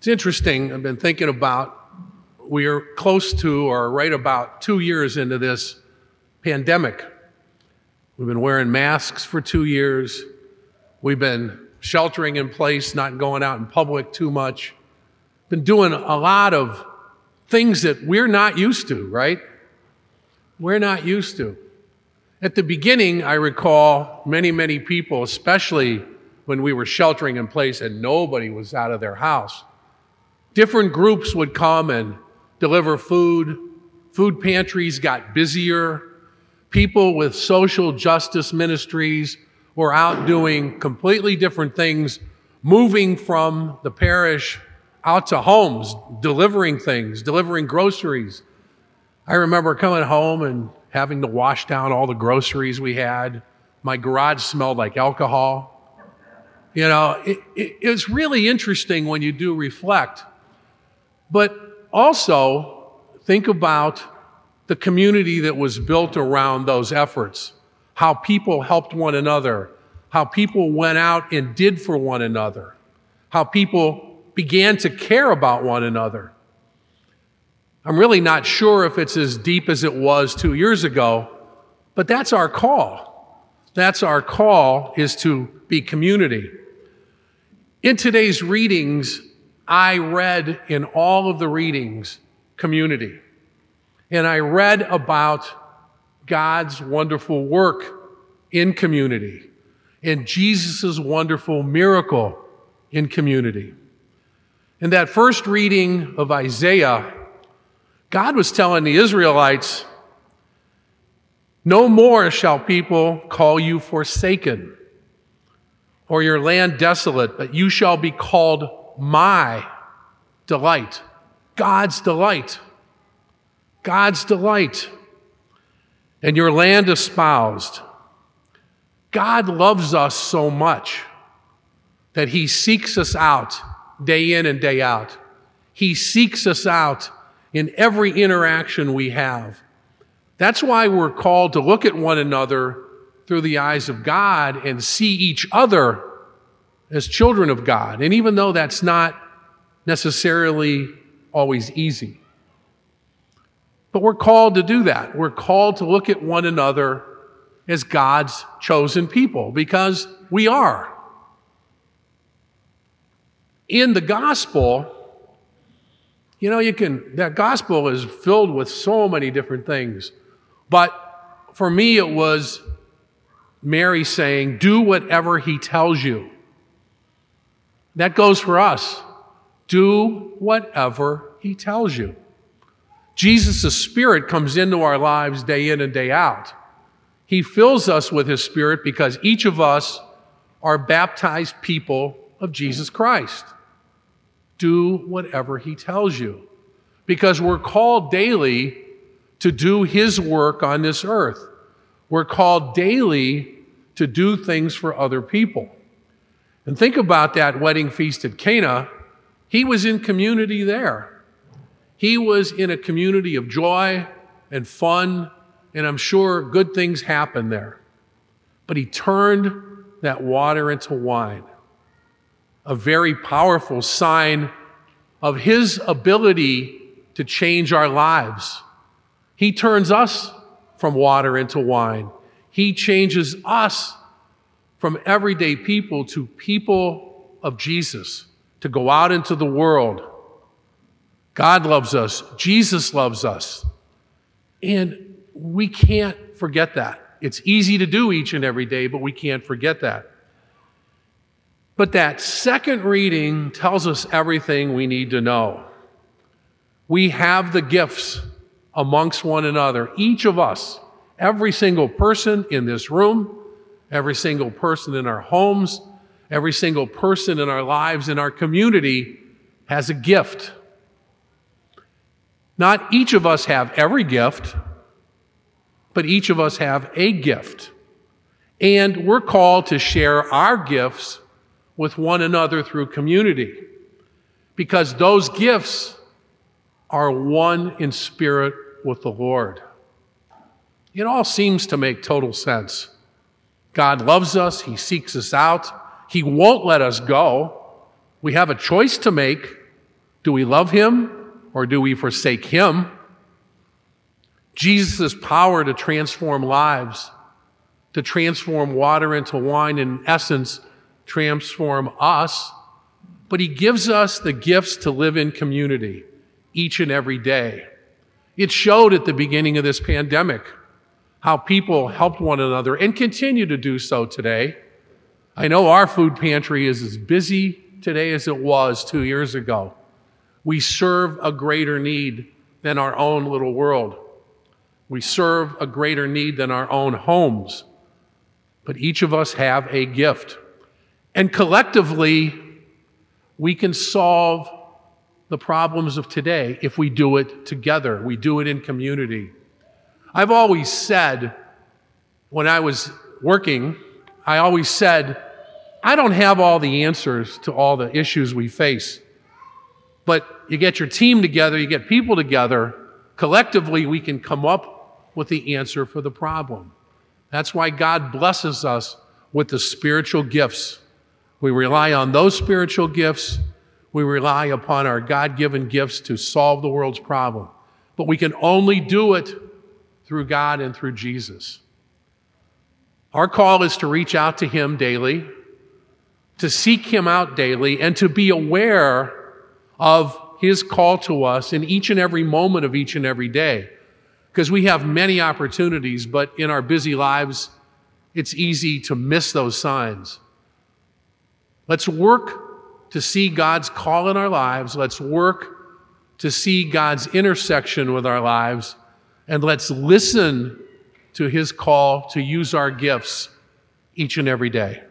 It's interesting, I've been thinking about, we are close to or right about two years into this pandemic. We've been wearing masks for two years. We've been sheltering in place, not going out in public too much. Been doing a lot of things that we're not used to, right? We're not used to. At the beginning, I recall many, many people, especially when we were sheltering in place and nobody was out of their house, different groups would come and deliver food. Food pantries got busier. People with social justice ministries were out doing completely different things, moving from the parish out to homes, delivering things, delivering groceries. I remember coming home and having to wash down all the groceries we had. My garage smelled like alcohol. You know, it, it, it's really interesting when you do reflect. But also, think about the community that was built around those efforts, how people helped one another, how people went out and did for one another, how people began to care about one another. I'm really not sure if it's as deep as it was two years ago, but that's our call. That's our call is to be community. In today's readings, I read in all of the readings community. And I read about God's wonderful work in community and Jesus' wonderful miracle in community. In that first reading of Isaiah, God was telling the Israelites, No more shall people call you forsaken or your land desolate, but you shall be called my delight. God's delight. God's delight. And your land espoused. God loves us so much that he seeks us out day in and day out. He seeks us out in every interaction we have. That's why we're called to look at one another through the eyes of God and see each other as children of God. And even though that's not necessarily always easy, but we're called to do that. We're called to look at one another as God's chosen people because we are. In the gospel, you know, you can, that gospel is filled with so many different things. But for me, it was Mary saying, Do whatever he tells you. That goes for us. Do whatever he tells you. Jesus' Spirit comes into our lives day in and day out. He fills us with his Spirit because each of us are baptized people of Jesus Christ do whatever he tells you. Because we're called daily to do his work on this earth. We're called daily to do things for other people. And think about that wedding feast at Cana. He was in community there. He was in a community of joy and fun, and I'm sure good things happened there. But he turned that water into wine a very powerful sign of his ability to change our lives. He turns us from water into wine. He changes us from everyday people to people of Jesus to go out into the world. God loves us, Jesus loves us. And we can't forget that. It's easy to do each and every day, but we can't forget that. But that second reading tells us everything we need to know. We have the gifts amongst one another, each of us, every single person in this room, every single person in our homes, every single person in our lives, in our community has a gift. Not each of us have every gift, but each of us have a gift. And we're called to share our gifts with one another through community because those gifts are one in spirit with the Lord. It all seems to make total sense. God loves us, He seeks us out, He won't let us go. We have a choice to make Do we love him or do we forsake him? Jesus' power to transform lives, to transform water into wine, in essence, transform us. But he gives us the gifts to live in community each and every day. It showed at the beginning of this pandemic how people helped one another and continue to do so today. I know our food pantry is as busy today as it was two years ago. We serve a greater need than our own little world. We serve a greater need than our own homes. But each of us have a gift. And collectively, we can solve the problems of today if we do it together. We do it in community. I've always said, when I was working, I always said, I don't have all the answers to all the issues we face. But you get your team together, you get people together, collectively we can come up with the answer for the problem. That's why God blesses us with the spiritual gifts. We rely on those spiritual gifts. We rely upon our God given gifts to solve the world's problem. But we can only do it through God and through Jesus. Our call is to reach out to Him daily, to seek Him out daily, and to be aware of His call to us in each and every moment of each and every day. Because we have many opportunities, but in our busy lives, it's easy to miss those signs. Let's work to see God's call in our lives. Let's work to see God's intersection with our lives and let's listen to his call to use our gifts each and every day.